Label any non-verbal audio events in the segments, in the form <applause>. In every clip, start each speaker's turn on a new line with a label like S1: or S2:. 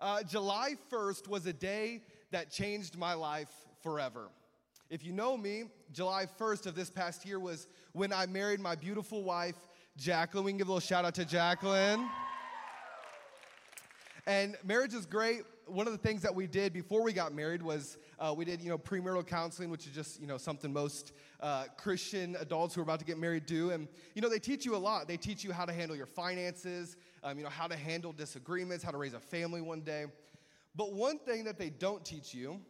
S1: Uh, July 1st was a day that changed my life forever. If you know me, July 1st of this past year was when I married my beautiful wife, Jacqueline. We can give a little shout out to Jacqueline. And marriage is great. One of the things that we did before we got married was uh, we did, you know, premarital counseling, which is just, you know, something most uh, Christian adults who are about to get married do. And, you know, they teach you a lot. They teach you how to handle your finances, um, you know, how to handle disagreements, how to raise a family one day. But one thing that they don't teach you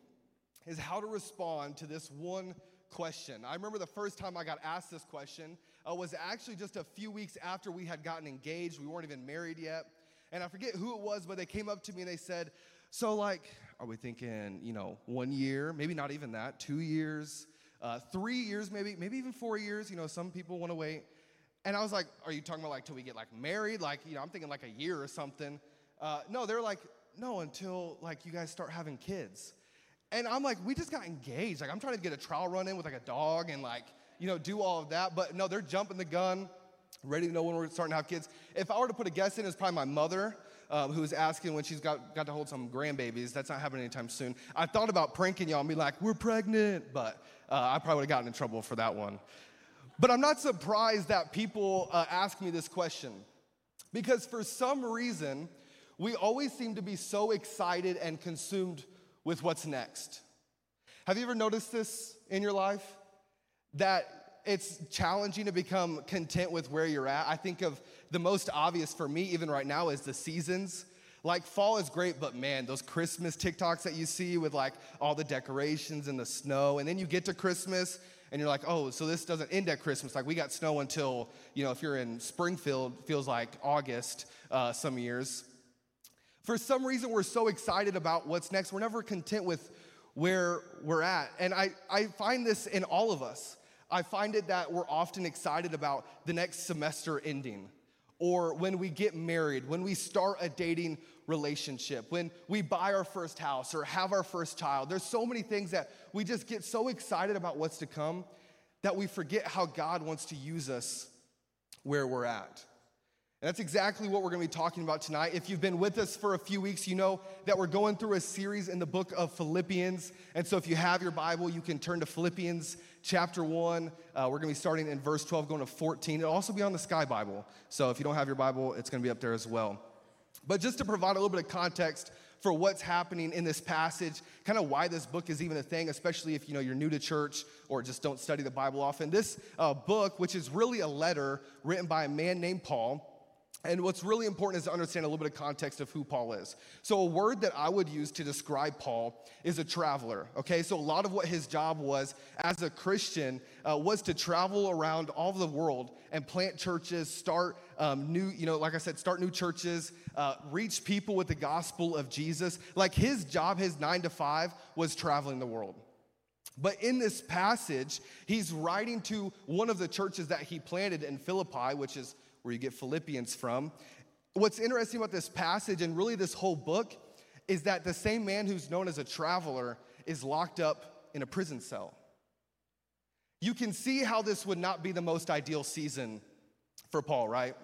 S1: is how to respond to this one question. I remember the first time I got asked this question uh, was actually just a few weeks after we had gotten engaged. We weren't even married yet. And I forget who it was, but they came up to me and they said, So, like, are we thinking, you know, one year, maybe not even that, two years, uh, three years, maybe, maybe even four years? You know, some people want to wait. And I was like, Are you talking about like till we get like married? Like, you know, I'm thinking like a year or something. Uh, no, they're like, No, until like you guys start having kids. And I'm like, we just got engaged. Like, I'm trying to get a trial run in with like a dog and like, you know, do all of that. But no, they're jumping the gun ready to know when we're starting to have kids. If I were to put a guess in, it's probably my mother um, who's asking when she's got, got to hold some grandbabies. That's not happening anytime soon. I thought about pranking y'all and be like, we're pregnant, but uh, I probably would have gotten in trouble for that one. But I'm not surprised that people uh, ask me this question because for some reason, we always seem to be so excited and consumed with what's next. Have you ever noticed this in your life? That it's challenging to become content with where you're at. I think of the most obvious for me, even right now, is the seasons. Like fall is great, but man, those Christmas TikToks that you see with like all the decorations and the snow, and then you get to Christmas and you're like, oh, so this doesn't end at Christmas. Like we got snow until, you know, if you're in Springfield, feels like August uh, some years. For some reason, we're so excited about what's next. We're never content with where we're at. And I, I find this in all of us. I find it that we're often excited about the next semester ending, or when we get married, when we start a dating relationship, when we buy our first house or have our first child. There's so many things that we just get so excited about what's to come that we forget how God wants to use us where we're at. And that's exactly what we're going to be talking about tonight. If you've been with us for a few weeks, you know that we're going through a series in the book of Philippians. And so if you have your Bible, you can turn to Philippians chapter 1. Uh, we're going to be starting in verse 12, going to 14. It'll also be on the Sky Bible. So if you don't have your Bible, it's going to be up there as well. But just to provide a little bit of context for what's happening in this passage, kind of why this book is even a thing, especially if you know you're new to church or just don't study the Bible often. This uh, book, which is really a letter written by a man named Paul, and what's really important is to understand a little bit of context of who Paul is. So, a word that I would use to describe Paul is a traveler, okay? So, a lot of what his job was as a Christian uh, was to travel around all the world and plant churches, start um, new, you know, like I said, start new churches, uh, reach people with the gospel of Jesus. Like his job, his nine to five, was traveling the world. But in this passage, he's writing to one of the churches that he planted in Philippi, which is where you get Philippians from. What's interesting about this passage and really this whole book is that the same man who's known as a traveler is locked up in a prison cell. You can see how this would not be the most ideal season for Paul, right?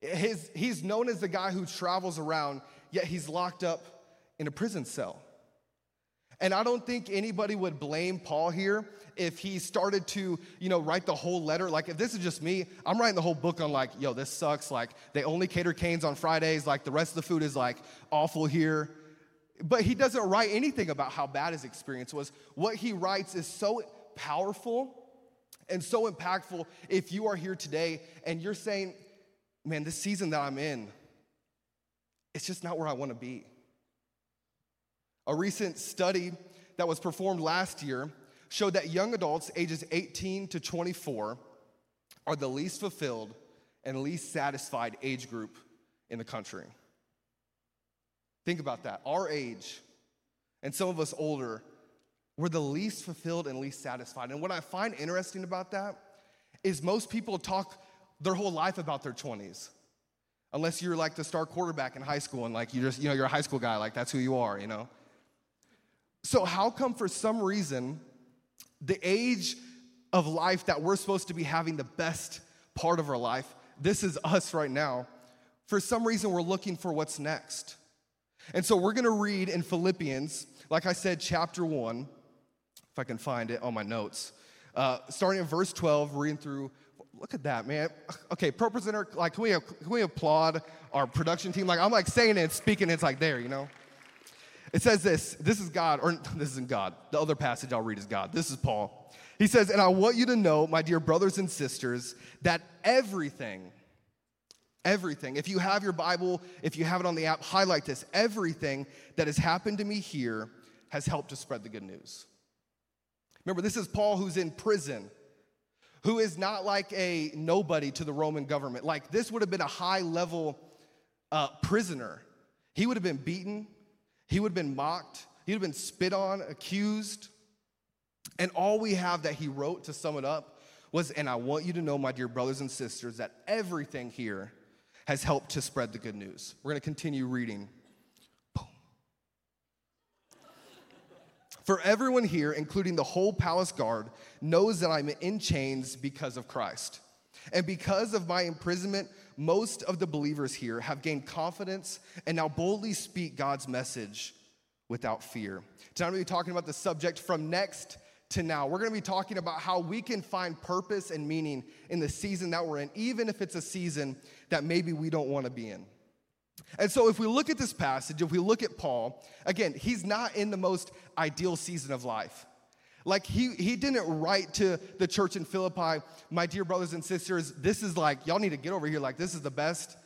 S1: His, he's known as the guy who travels around, yet he's locked up in a prison cell. And I don't think anybody would blame Paul here if he started to, you know, write the whole letter. Like, if this is just me, I'm writing the whole book on, like, yo, this sucks. Like, they only cater canes on Fridays. Like, the rest of the food is, like, awful here. But he doesn't write anything about how bad his experience was. What he writes is so powerful and so impactful if you are here today and you're saying, man, this season that I'm in, it's just not where I want to be. A recent study that was performed last year showed that young adults ages 18 to 24 are the least fulfilled and least satisfied age group in the country. Think about that. Our age, and some of us older, we're the least fulfilled and least satisfied. And what I find interesting about that is most people talk their whole life about their 20s. Unless you're like the star quarterback in high school and like you just, you know, you're a high school guy, like that's who you are, you know? So, how come for some reason the age of life that we're supposed to be having the best part of our life, this is us right now, for some reason we're looking for what's next? And so we're to read in Philippians, like I said, chapter 1, if I can find it on my notes, uh, starting in verse 12, reading through. Look at that, man. Okay, ProPresenter, like, can we, can we applaud our production team? Like, I'm like saying it, speaking, it's like there, you know? It says this this is God, or <laughs> this isn't God. The other passage I'll read is God. This is Paul. He says, And I want you to know, my dear brothers and sisters, that everything, everything, if you have your Bible, if you have it on the app, highlight this. Everything that has happened to me here has helped to spread the good news. Remember, this is Paul who's in prison, who is not like a nobody to the Roman government. Like, this would have been a high level uh, prisoner. He would have been beaten, he would have been mocked, he would have been spit on, accused. And all we have that he wrote to sum it up was, and I want you to know, my dear brothers and sisters, that everything here has helped to spread the good news. We're going to continue reading. For everyone here, including the whole palace guard, knows that I'm in chains because of Christ. And because of my imprisonment, most of the believers here have gained confidence and now boldly speak God's message without fear. Tonight, to be talking about the subject from next to now. We're going to be talking about how we can find purpose and meaning in the season that we're in, even if it's a season that maybe we don't want to be in. And so, if we look at this passage, if we look at Paul, again, he's not in the most ideal season of life. Like, he, he didn't write to the church in Philippi, my dear brothers and sisters, this is like, y'all need to get over here, like, this is the best.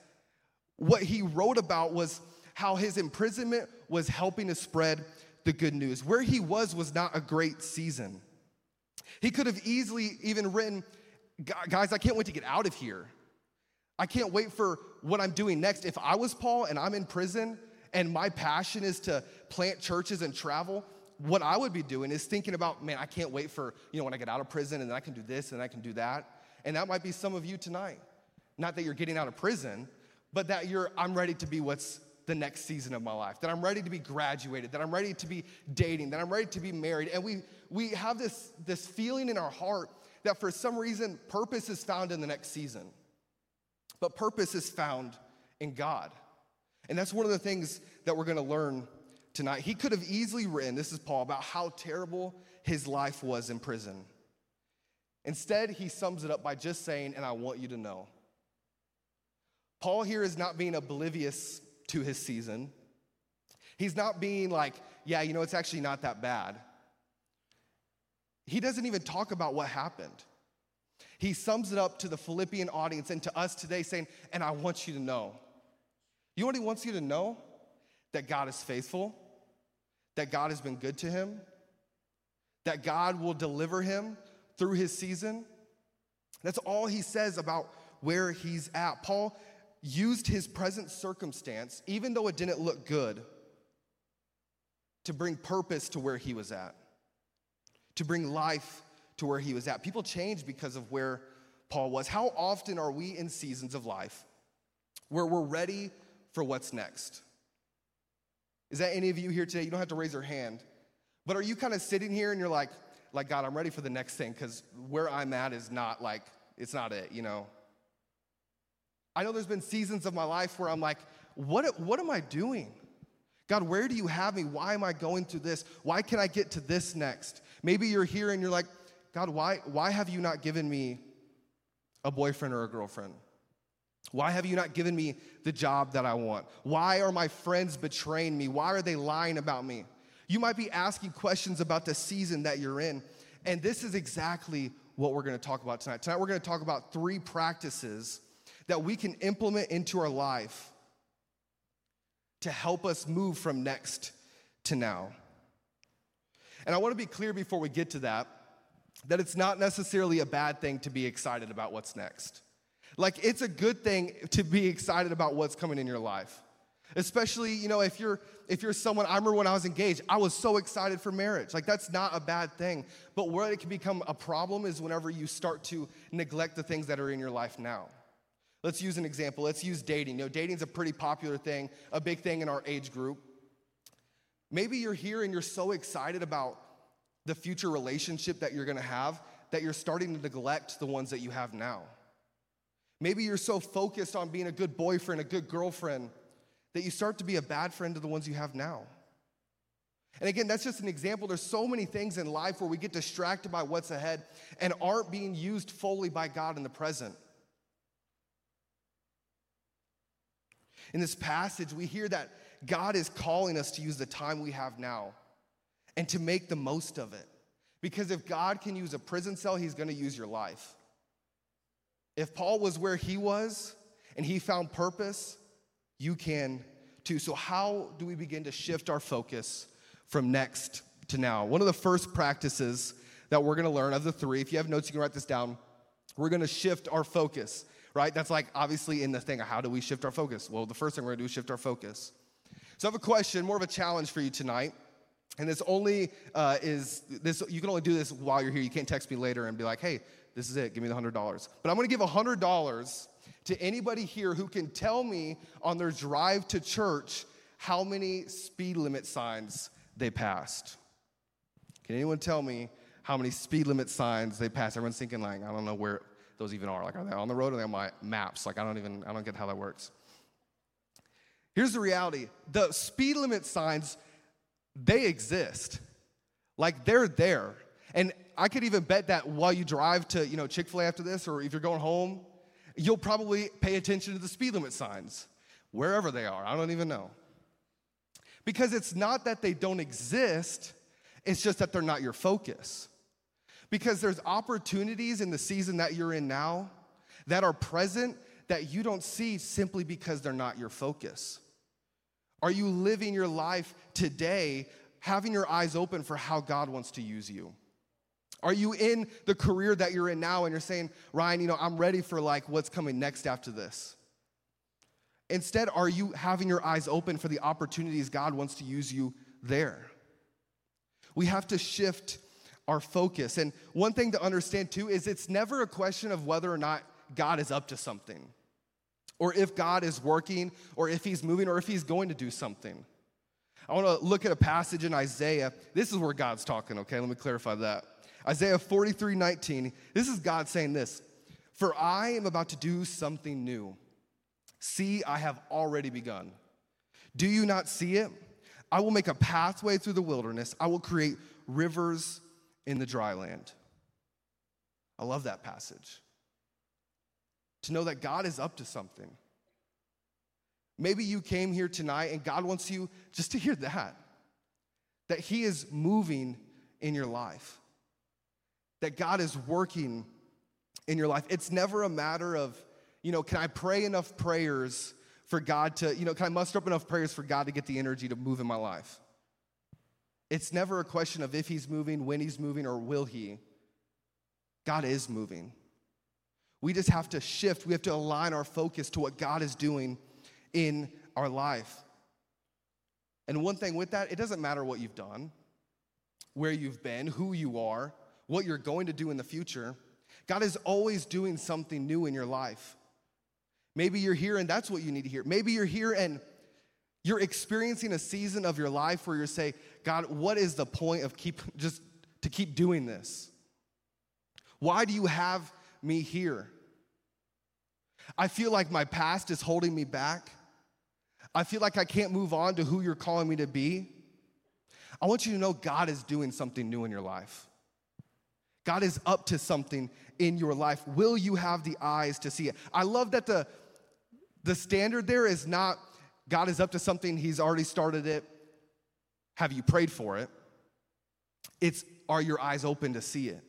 S1: What he wrote about was how his imprisonment was helping to spread the good news. Where he was was not a great season. He could have easily even written, Guys, I can't wait to get out of here. I can't wait for what I'm doing next. If I was Paul and I'm in prison and my passion is to plant churches and travel, what I would be doing is thinking about, man, I can't wait for, you know, when I get out of prison and then I can do this and I can do that. And that might be some of you tonight. Not that you're getting out of prison, but that you're, I'm ready to be what's the next season of my life, that I'm ready to be graduated, that I'm ready to be dating, that I'm ready to be married. And we, we have this, this feeling in our heart that for some reason purpose is found in the next season. But purpose is found in God. And that's one of the things that we're gonna learn tonight. He could have easily written, this is Paul, about how terrible his life was in prison. Instead, he sums it up by just saying, and I want you to know. Paul here is not being oblivious to his season. He's not being like, yeah, you know, it's actually not that bad. He doesn't even talk about what happened. He sums it up to the Philippian audience and to us today, saying, and I want you to know. You know what he wants you to know? That God is faithful, that God has been good to him, that God will deliver him through his season. That's all he says about where he's at. Paul used his present circumstance, even though it didn't look good, to bring purpose to where he was at, to bring life to where he was at. People change because of where Paul was. How often are we in seasons of life where we're ready for what's next? Is that any of you here today? You don't have to raise your hand. But are you kind of sitting here and you're like, like God, I'm ready for the next thing because where I'm at is not like, it's not it, you know? I know there's been seasons of my life where I'm like, what, what am I doing? God, where do you have me? Why am I going through this? Why can I get to this next? Maybe you're here and you're like, God, why, why have you not given me a boyfriend or a girlfriend? Why have you not given me the job that I want? Why are my friends betraying me? Why are they lying about me? You might be asking questions about the season that you're in. And this is exactly what we're gonna talk about tonight. Tonight, we're gonna talk about three practices that we can implement into our life to help us move from next to now. And I want to be clear before we get to that that it's not necessarily a bad thing to be excited about what's next. Like it's a good thing to be excited about what's coming in your life. Especially, you know, if you're if you're someone I remember when I was engaged, I was so excited for marriage. Like that's not a bad thing. But where it can become a problem is whenever you start to neglect the things that are in your life now. Let's use an example. Let's use dating. You know, dating's a pretty popular thing, a big thing in our age group. Maybe you're here and you're so excited about the future relationship that you're gonna have that you're starting to neglect the ones that you have now. Maybe you're so focused on being a good boyfriend, a good girlfriend, that you start to be a bad friend to the ones you have now. And again, that's just an example. There's so many things in life where we get distracted by what's ahead and aren't being used fully by God in the present. In this passage, we hear that God is calling us to use the time we have now and to make the most of it. Because if God can use a prison cell, he's gonna use your life. If Paul was where he was and he found purpose, you can too. So, how do we begin to shift our focus from next to now? One of the first practices that we're gonna learn of the three, if you have notes, you can write this down. We're gonna shift our focus, right? That's like obviously in the thing. How do we shift our focus? Well, the first thing we're gonna do is shift our focus. So, I have a question, more of a challenge for you tonight. And this only uh, is this. You can only do this while you're here. You can't text me later and be like, "Hey, this is it. Give me the hundred dollars." But I'm going to give hundred dollars to anybody here who can tell me on their drive to church how many speed limit signs they passed. Can anyone tell me how many speed limit signs they passed? Everyone's thinking like, I don't know where those even are. Like, are they on the road or are they on my maps? Like, I don't even. I don't get how that works. Here's the reality: the speed limit signs they exist. Like they're there. And I could even bet that while you drive to, you know, Chick-fil-A after this, or if you're going home, you'll probably pay attention to the speed limit signs, wherever they are. I don't even know. Because it's not that they don't exist, it's just that they're not your focus. Because there's opportunities in the season that you're in now that are present that you don't see simply because they're not your focus. Are you living your life today having your eyes open for how God wants to use you? Are you in the career that you're in now and you're saying, Ryan, you know, I'm ready for like what's coming next after this? Instead, are you having your eyes open for the opportunities God wants to use you there? We have to shift our focus. And one thing to understand too is it's never a question of whether or not God is up to something or if God is working, or if He's moving, or if He's going to do something. I want to look at a passage in Isaiah. This is where God's talking, okay? Let me clarify that. Isaiah 43 19. This is God saying this For I am about to do something new. See, I have already begun. Do you not see it? I will make a pathway through the wilderness, I will create rivers in the dry land. I love that passage to know that God is up to something. Maybe you came here tonight and God wants you just to hear that, that He is moving in your life, that God is working in your life. It's never a matter of, you know, can I pray enough prayers for God to, you know, can I muster up enough prayers for God to get the energy to move in my life? It's never a question of if He's moving, when He's moving, or will He. God is moving. We just have to shift. We have to align our focus to what God is doing in our life. And one thing with that, it doesn't matter what you've done, where you've been, who you are, what you're going to do in the future. God is always doing something new in your life. Maybe you're here and that's what you need to hear. Maybe you're here and you're experiencing a season of your life where you're saying, God, what is the point of keep just to keep doing this? Why do you have me here. I feel like my past is holding me back. I feel like I can't move on to who you're calling me to be. I want you to know God is doing something new in your life. God is up to something in your life. Will you have the eyes to see it? I love that the, the standard there is not God is up to something, He's already started it. Have you prayed for it? It's are your eyes open to see it?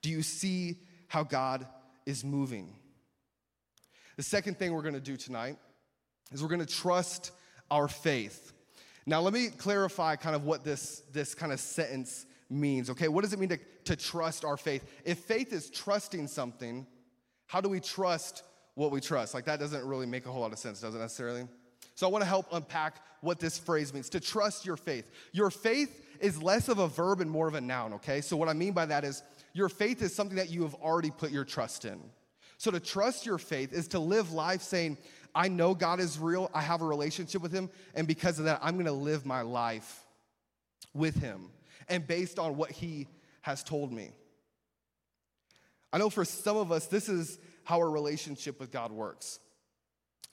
S1: Do you see how God is moving. The second thing we're going to do tonight is we're going to trust our faith. Now, let me clarify kind of what this, this kind of sentence means, okay? What does it mean to, to trust our faith? If faith is trusting something, how do we trust what we trust? Like, that doesn't really make a whole lot of sense, does it necessarily? So, I want to help unpack what this phrase means to trust your faith. Your faith is less of a verb and more of a noun, okay? So, what I mean by that is your faith is something that you have already put your trust in. So to trust your faith is to live life saying, I know God is real, I have a relationship with Him, and because of that, I'm gonna live my life with Him and based on what He has told me. I know for some of us, this is how our relationship with God works.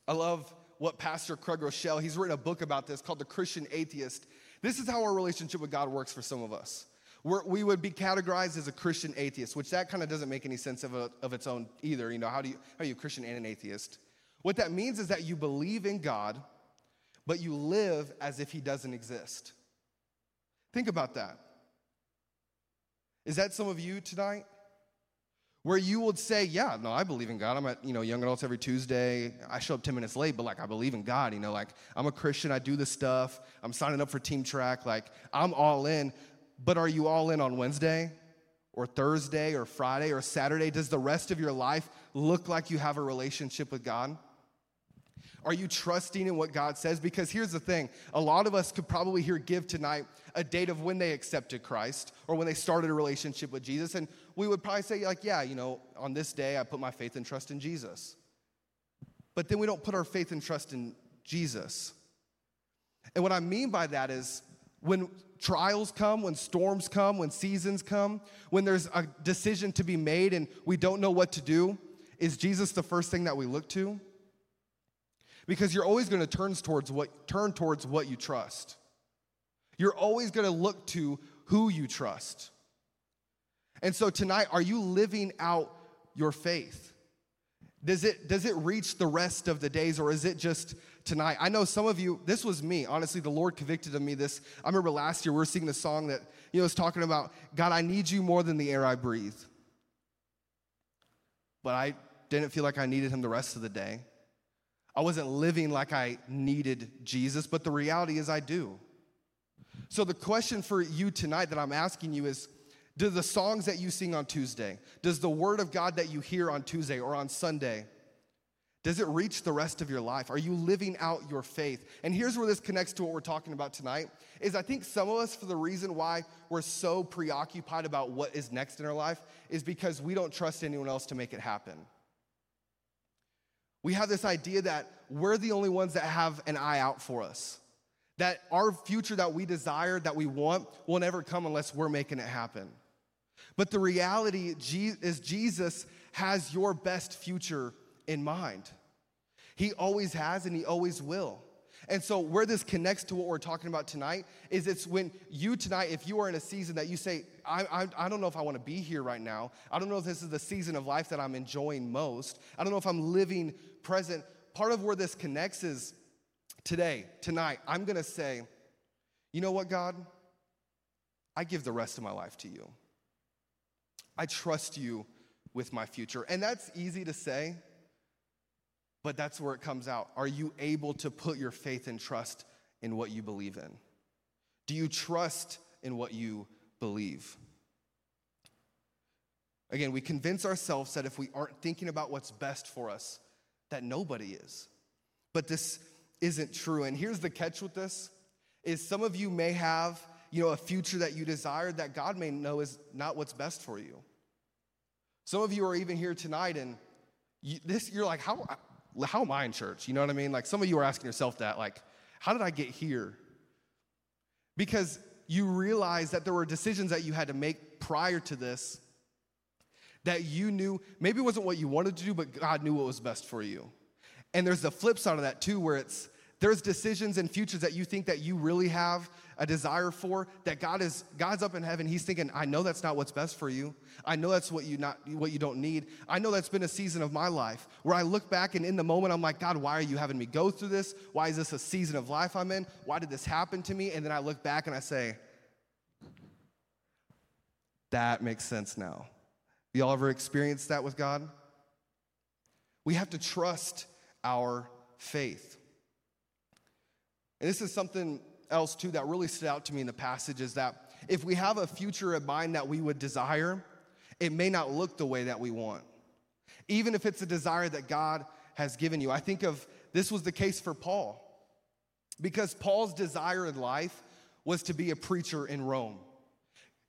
S1: I love what Pastor Craig Groeschel, he's written a book about this called The Christian Atheist. This is how our relationship with God works for some of us. We're, we would be categorized as a Christian atheist, which that kind of doesn't make any sense of, a, of its own either. You know, how do you, how are you a Christian and an atheist? What that means is that you believe in God, but you live as if he doesn't exist. Think about that. Is that some of you tonight? Where you would say, Yeah, no, I believe in God. I'm at, you know, young adults every Tuesday. I show up 10 minutes late, but like I believe in God, you know, like I'm a Christian, I do this stuff, I'm signing up for team track, like I'm all in. But are you all in on Wednesday or Thursday or Friday or Saturday? Does the rest of your life look like you have a relationship with God? Are you trusting in what God says? Because here's the thing a lot of us could probably hear give tonight a date of when they accepted Christ or when they started a relationship with Jesus. And we would probably say, like, yeah, you know, on this day I put my faith and trust in Jesus. But then we don't put our faith and trust in Jesus. And what I mean by that is when trials come, when storms come, when seasons come, when there's a decision to be made and we don't know what to do, is Jesus the first thing that we look to? Because you're always going to turn towards what turn towards what you trust. You're always going to look to who you trust. And so tonight, are you living out your faith? Does it, does it reach the rest of the days or is it just tonight? I know some of you, this was me. Honestly, the Lord convicted of me this. I remember last year we were singing a song that, you know, was talking about, God, I need you more than the air I breathe. But I didn't feel like I needed him the rest of the day. I wasn't living like I needed Jesus, but the reality is I do. So the question for you tonight that I'm asking you is, do the songs that you sing on Tuesday, does the word of God that you hear on Tuesday or on Sunday, does it reach the rest of your life? Are you living out your faith? And here's where this connects to what we're talking about tonight is I think some of us for the reason why we're so preoccupied about what is next in our life is because we don't trust anyone else to make it happen. We have this idea that we're the only ones that have an eye out for us. That our future that we desire, that we want, will never come unless we're making it happen. But the reality is, Jesus has your best future in mind. He always has and he always will. And so, where this connects to what we're talking about tonight is it's when you tonight, if you are in a season that you say, I, I, I, don't know if I want to be here right now. I don't know if this is the season of life that I'm enjoying most. I don't know if I'm living present. Part of where this connects is today, tonight, I'm going to say, you know what, God? I give the rest of my life to you. I trust you with my future. And that's easy to say, but that's where it comes out. Are you able to put your faith and trust in what you believe in? Do you trust in what you believe? Again, we convince ourselves that if we aren't thinking about what's best for us, that nobody is. But this isn't true. And here's the catch with this is some of you may have, you know, a future that you desire that God may know is not what's best for you. Some of you are even here tonight and you, this, you're like, how, how am I in church? You know what I mean? Like some of you are asking yourself that, like, how did I get here? Because you realize that there were decisions that you had to make prior to this that you knew maybe wasn't what you wanted to do, but God knew what was best for you. And there's the flip side of that too, where it's there's decisions and futures that you think that you really have a desire for that God is God's up in heaven. He's thinking, I know that's not what's best for you. I know that's what you not what you don't need. I know that's been a season of my life where I look back and in the moment I'm like, God, why are you having me go through this? Why is this a season of life I'm in? Why did this happen to me? And then I look back and I say, that makes sense now. Y'all ever experienced that with God? We have to trust our faith. And this is something else, too, that really stood out to me in the passage is that if we have a future in mind that we would desire, it may not look the way that we want. Even if it's a desire that God has given you. I think of this was the case for Paul, because Paul's desire in life was to be a preacher in Rome.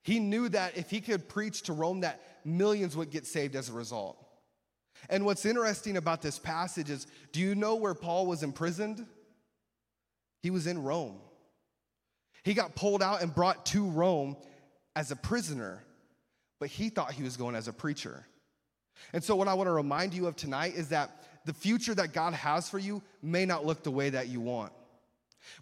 S1: He knew that if he could preach to Rome, that millions would get saved as a result. And what's interesting about this passage is do you know where Paul was imprisoned? He was in Rome. He got pulled out and brought to Rome as a prisoner, but he thought he was going as a preacher. And so, what I want to remind you of tonight is that the future that God has for you may not look the way that you want.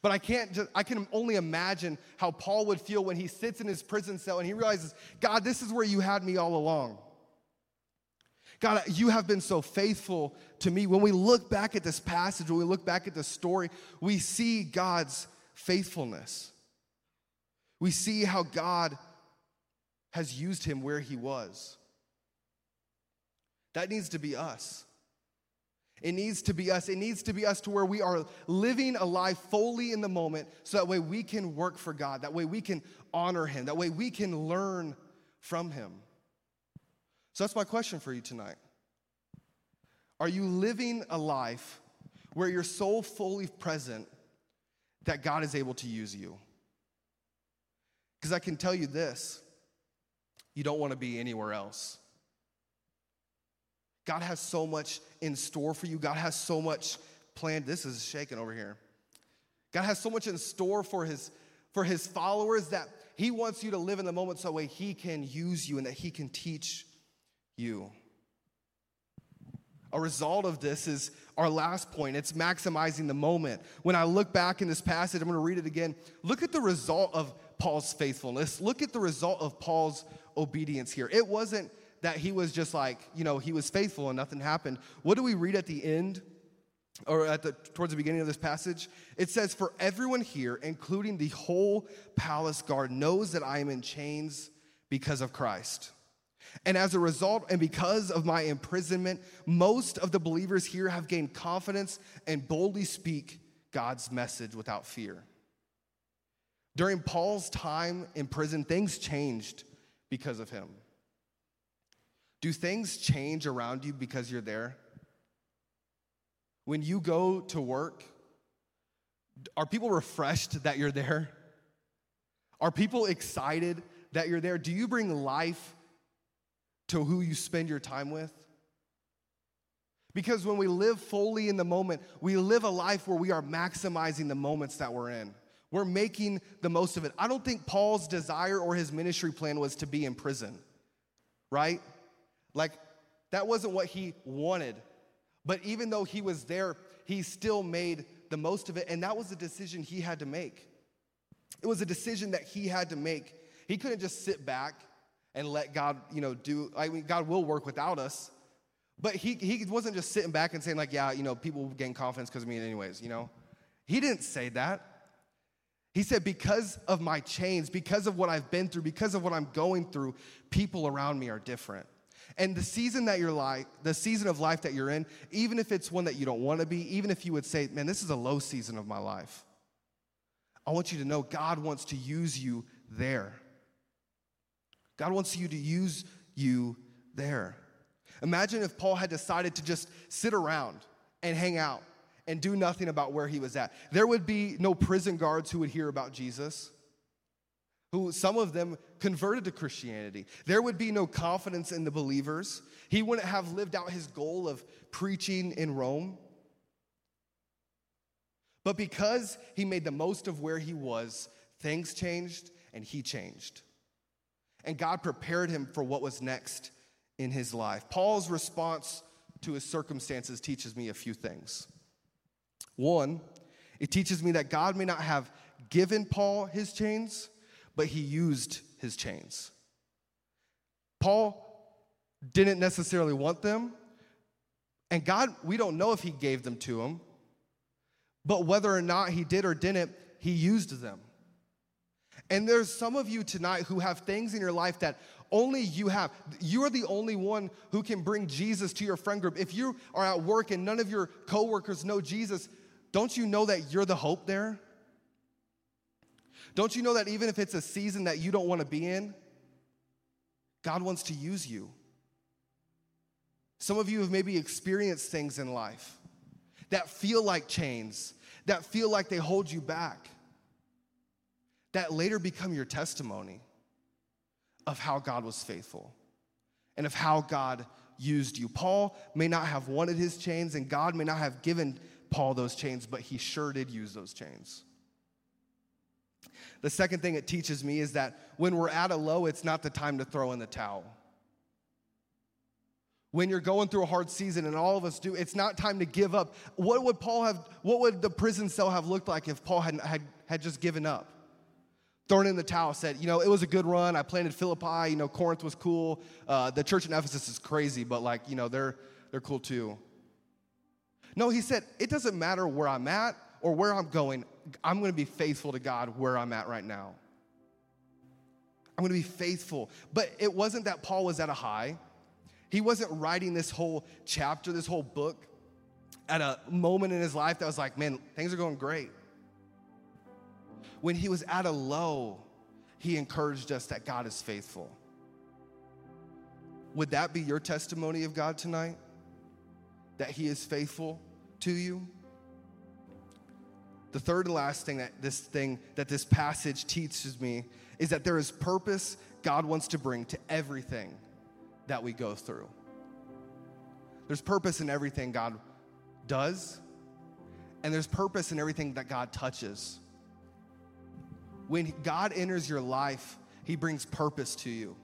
S1: But I can't just, I can only imagine how Paul would feel when he sits in his prison cell and he realizes, God, this is where you had me all along. God, you have been so faithful to me. When we look back at this passage, when we look back at this story, we see God's faithfulness. We see how God has used him where he was. That needs to be us. It needs to be us. It needs to be us to where we are living a life fully in the moment so that way we can work for God. That way we can honor Him. That way we can learn from Him. So that's my question for you tonight. Are you living a life where you're so fully present that God is able to use you? Because I can tell you this you don't want to be anywhere else. God has so much in store for you. God has so much planned. This is shaking over here. God has so much in store for his for his followers that he wants you to live in the moment so that way he can use you and that he can teach you. A result of this is our last point. It's maximizing the moment. When I look back in this passage, I'm going to read it again. Look at the result of Paul's faithfulness. Look at the result of Paul's obedience here. It wasn't that he was just like, you know, he was faithful and nothing happened. What do we read at the end? Or at the towards the beginning of this passage, it says, For everyone here, including the whole palace guard, knows that I am in chains because of Christ. And as a result, and because of my imprisonment, most of the believers here have gained confidence and boldly speak God's message without fear. During Paul's time in prison, things changed because of him. Do things change around you because you're there? When you go to work, are people refreshed that you're there? Are people excited that you're there? Do you bring life to who you spend your time with? Because when we live fully in the moment, we live a life where we are maximizing the moments that we're in. We're making the most of it. I don't think Paul's desire or his ministry plan was to be in prison, right? Like, that wasn't what he wanted. But even though he was there, he still made the most of it. And that was a decision he had to make. It was a decision that he had to make. He couldn't just sit back and let God, you know, do, I mean, God will work without us. But he, he wasn't just sitting back and saying, like, yeah, you know, people gain confidence because of me, anyways, you know? He didn't say that. He said, because of my chains, because of what I've been through, because of what I'm going through, people around me are different. And the season that you're like, the season of life that you're in, even if it's one that you don't want to be, even if you would say, man, this is a low season of my life, I want you to know God wants to use you there. God wants you to use you there. Imagine if Paul had decided to just sit around and hang out and do nothing about where he was at. There would be no prison guards who would hear about Jesus who some of them converted to Christianity. There would be no confidence in the believers. He wouldn't have lived out his goal of preaching in Rome. But because he made the most of where he was, things changed and he changed. And God prepared him for what was next in his life. Paul's response to his circumstances teaches me a few things. One, it teaches me that God may not have given Paul his chains, but he used his chains. Paul didn't necessarily want them, and God, we don't know if he gave them to him, but whether or not he did or didn't, he used them. And there's some of you tonight who have things in your life that only you have. You are the only one who can bring Jesus to your friend group. If you are at work and none of your coworkers know Jesus, don't you know that you're the hope there? Don't you know that even if it's a season that you don't want to be in, God wants to use you? Some of you have maybe experienced things in life that feel like chains, that feel like they hold you back, that later become your testimony of how God was faithful and of how God used you. Paul may not have wanted his chains, and God may not have given Paul those chains, but he sure did use those chains. The second thing it teaches me is that when we're at a low, it's not the time to throw in the towel. when you're going through a hard season and all of us do it's not time to give up what would paul have what would the prison cell have looked like if paul had, had, had just given up thrown in the towel said you know it was a good run. I planted philippi. You know corinth was cool. Uh, the church in ephesus is crazy but like you know they're they're cool too. No he said it doesn't matter where i'm at or where i'm going. I'm going to be faithful to god where i'm at right now. I'm going to be faithful. But it wasn't that paul was at a high. He wasn't writing this whole chapter, this whole book at a moment in his life that was like, man, things are going great. When he was at a low, he encouraged us that God is faithful. Would that be your testimony of God tonight? That he is faithful to you? The third and last thing that this thing that this passage teaches me is that there is purpose God wants to bring to everything that we go through. There's purpose in everything God does, and there's purpose in everything that God touches. When God enters your life, He brings purpose to you,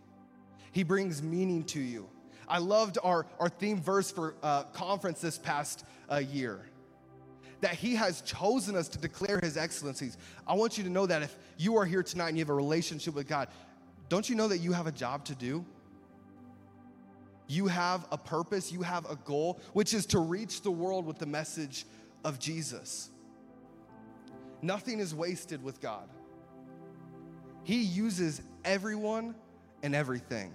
S1: He brings meaning to you. I loved our, our theme verse for uh, conference this past uh, year that He has chosen us to declare His excellencies. I want you to know that if you are here tonight and you have a relationship with God, don't you know that you have a job to do? You have a purpose, you have a goal, which is to reach the world with the message of Jesus. Nothing is wasted with God. He uses everyone and everything.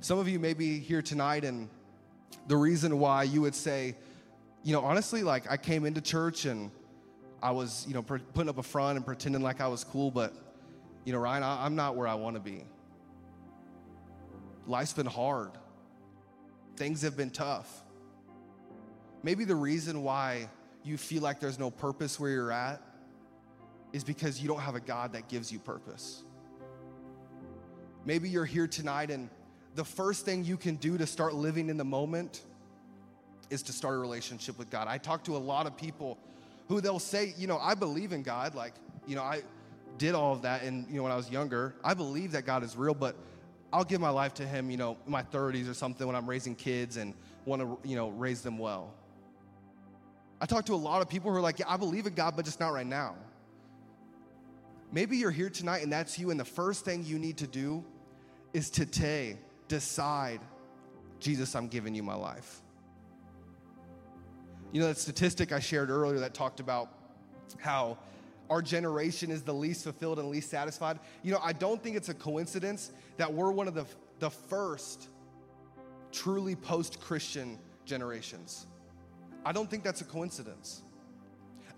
S1: Some of you may be here tonight, and the reason why you would say, you know, honestly, like I came into church and I was, you know, putting up a front and pretending like I was cool, but, you know, Ryan, I'm not where I want to be. Life's been hard, things have been tough. Maybe the reason why you feel like there's no purpose where you're at is because you don't have a God that gives you purpose. Maybe you're here tonight and the first thing you can do to start living in the moment is to start a relationship with God. I talk to a lot of people who they'll say, you know, I believe in God. Like, you know, I did all of that and you know when I was younger. I believe that God is real, but I'll give my life to him, you know, in my 30s or something when I'm raising kids and want to, you know, raise them well. I talk to a lot of people who are like, yeah, I believe in God, but just not right now. Maybe you're here tonight and that's you, and the first thing you need to do is today decide, Jesus, I'm giving you my life. You know, that statistic I shared earlier that talked about how our generation is the least fulfilled and least satisfied. You know, I don't think it's a coincidence that we're one of the, the first truly post Christian generations. I don't think that's a coincidence.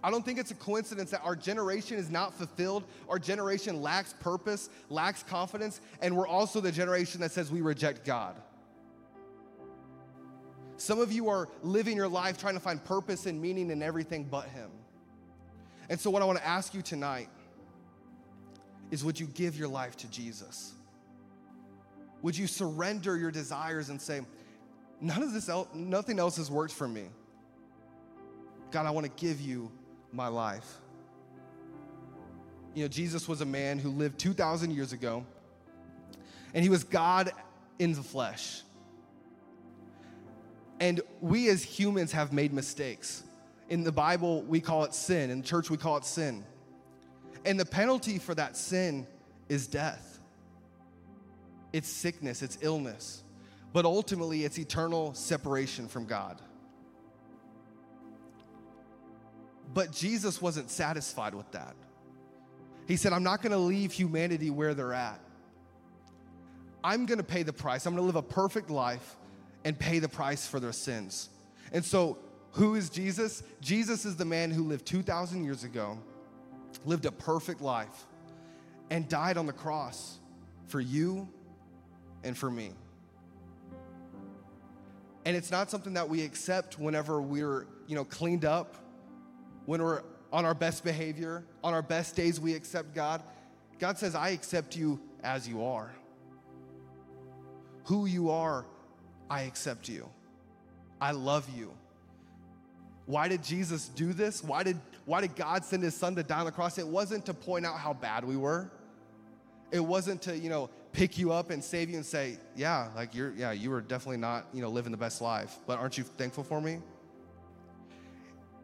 S1: I don't think it's a coincidence that our generation is not fulfilled. Our generation lacks purpose, lacks confidence, and we're also the generation that says we reject God. Some of you are living your life trying to find purpose and meaning in everything but Him. And so, what I want to ask you tonight is would you give your life to Jesus? Would you surrender your desires and say, none of this else, nothing else has worked for me? God, I want to give you my life. You know, Jesus was a man who lived 2,000 years ago, and he was God in the flesh. And we as humans have made mistakes. In the Bible, we call it sin. In church, we call it sin. And the penalty for that sin is death. It's sickness, it's illness. But ultimately, it's eternal separation from God. But Jesus wasn't satisfied with that. He said, I'm not gonna leave humanity where they're at. I'm gonna pay the price. I'm gonna live a perfect life and pay the price for their sins. And so who is Jesus? Jesus is the man who lived 2,000 years ago, lived a perfect life, and died on the cross for you and for me. And it's not something that we accept whenever we're, you know, cleaned up, when we're on our best behavior, on our best days we accept God. God says, I accept you as you are. Who you are, I accept you. I love you. Why did Jesus do this? Why did, why did God send his son to die on the cross? It wasn't to point out how bad we were. It wasn't to, you know, pick you up and save you and say, "Yeah, like you're yeah, you were definitely not, you know, living the best life, but aren't you thankful for me?"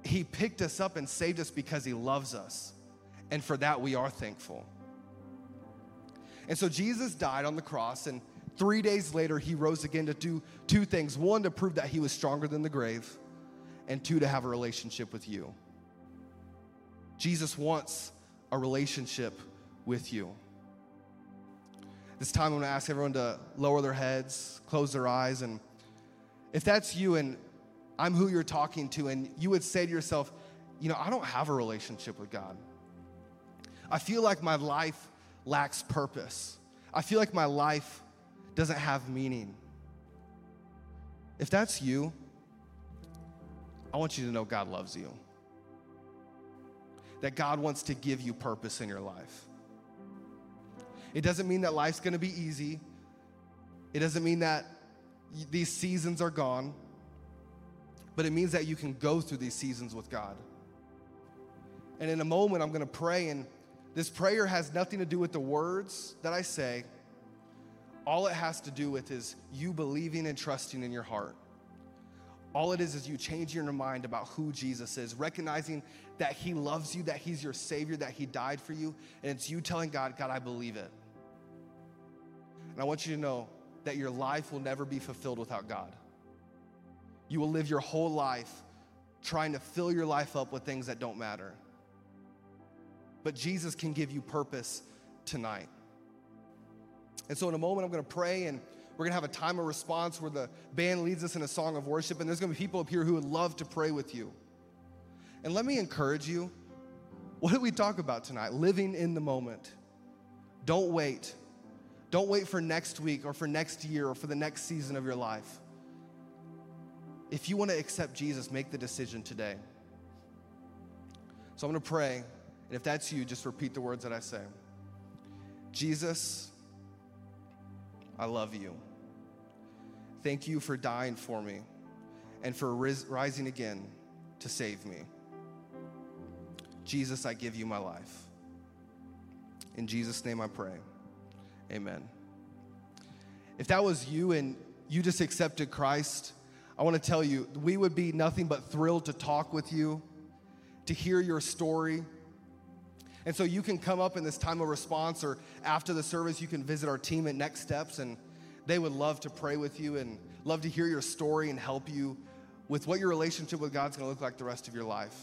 S1: He picked us up and saved us because he loves us. And for that we are thankful. And so Jesus died on the cross and 3 days later he rose again to do two things. One to prove that he was stronger than the grave, and two to have a relationship with you. Jesus wants a relationship with you. This time, I'm gonna ask everyone to lower their heads, close their eyes, and if that's you and I'm who you're talking to, and you would say to yourself, you know, I don't have a relationship with God. I feel like my life lacks purpose. I feel like my life doesn't have meaning. If that's you, I want you to know God loves you. That God wants to give you purpose in your life. It doesn't mean that life's gonna be easy. It doesn't mean that these seasons are gone, but it means that you can go through these seasons with God. And in a moment, I'm gonna pray, and this prayer has nothing to do with the words that I say. All it has to do with is you believing and trusting in your heart. All it is is you changing your mind about who Jesus is, recognizing that He loves you, that He's your Savior, that He died for you, and it's you telling God, God, I believe it. And I want you to know that your life will never be fulfilled without God. You will live your whole life trying to fill your life up with things that don't matter. But Jesus can give you purpose tonight. And so, in a moment, I'm gonna pray and we're gonna have a time of response where the band leads us in a song of worship, and there's gonna be people up here who would love to pray with you. And let me encourage you what did we talk about tonight? Living in the moment. Don't wait. Don't wait for next week or for next year or for the next season of your life. If you want to accept Jesus, make the decision today. So I'm going to pray, and if that's you, just repeat the words that I say. Jesus, I love you. Thank you for dying for me and for ris- rising again to save me. Jesus, I give you my life. In Jesus' name I pray. Amen. If that was you and you just accepted Christ, I want to tell you, we would be nothing but thrilled to talk with you, to hear your story. And so you can come up in this time of response or after the service, you can visit our team at Next Steps, and they would love to pray with you and love to hear your story and help you with what your relationship with God's gonna look like the rest of your life.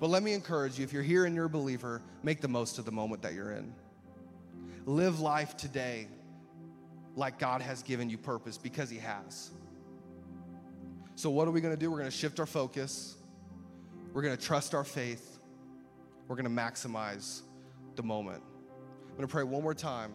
S1: But let me encourage you if you're here and you're a believer, make the most of the moment that you're in. Live life today like God has given you purpose because He has. So, what are we gonna do? We're gonna shift our focus, we're gonna trust our faith, we're gonna maximize the moment. I'm gonna pray one more time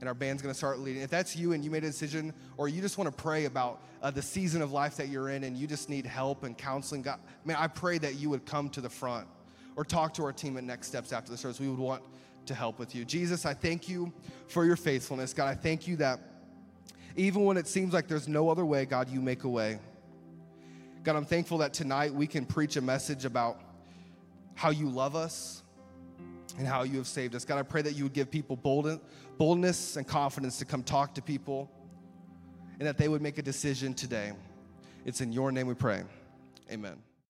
S1: and our band's gonna start leading. If that's you and you made a decision, or you just wanna pray about uh, the season of life that you're in and you just need help and counseling, God, man, I pray that you would come to the front or talk to our team at Next Steps after the service. We would want to help with you. Jesus, I thank you for your faithfulness. God, I thank you that even when it seems like there's no other way, God, you make a way. God, I'm thankful that tonight we can preach a message about how you love us and how you have saved us. God, I pray that you would give people boldness and confidence to come talk to people and that they would make a decision today. It's in your name we pray. Amen.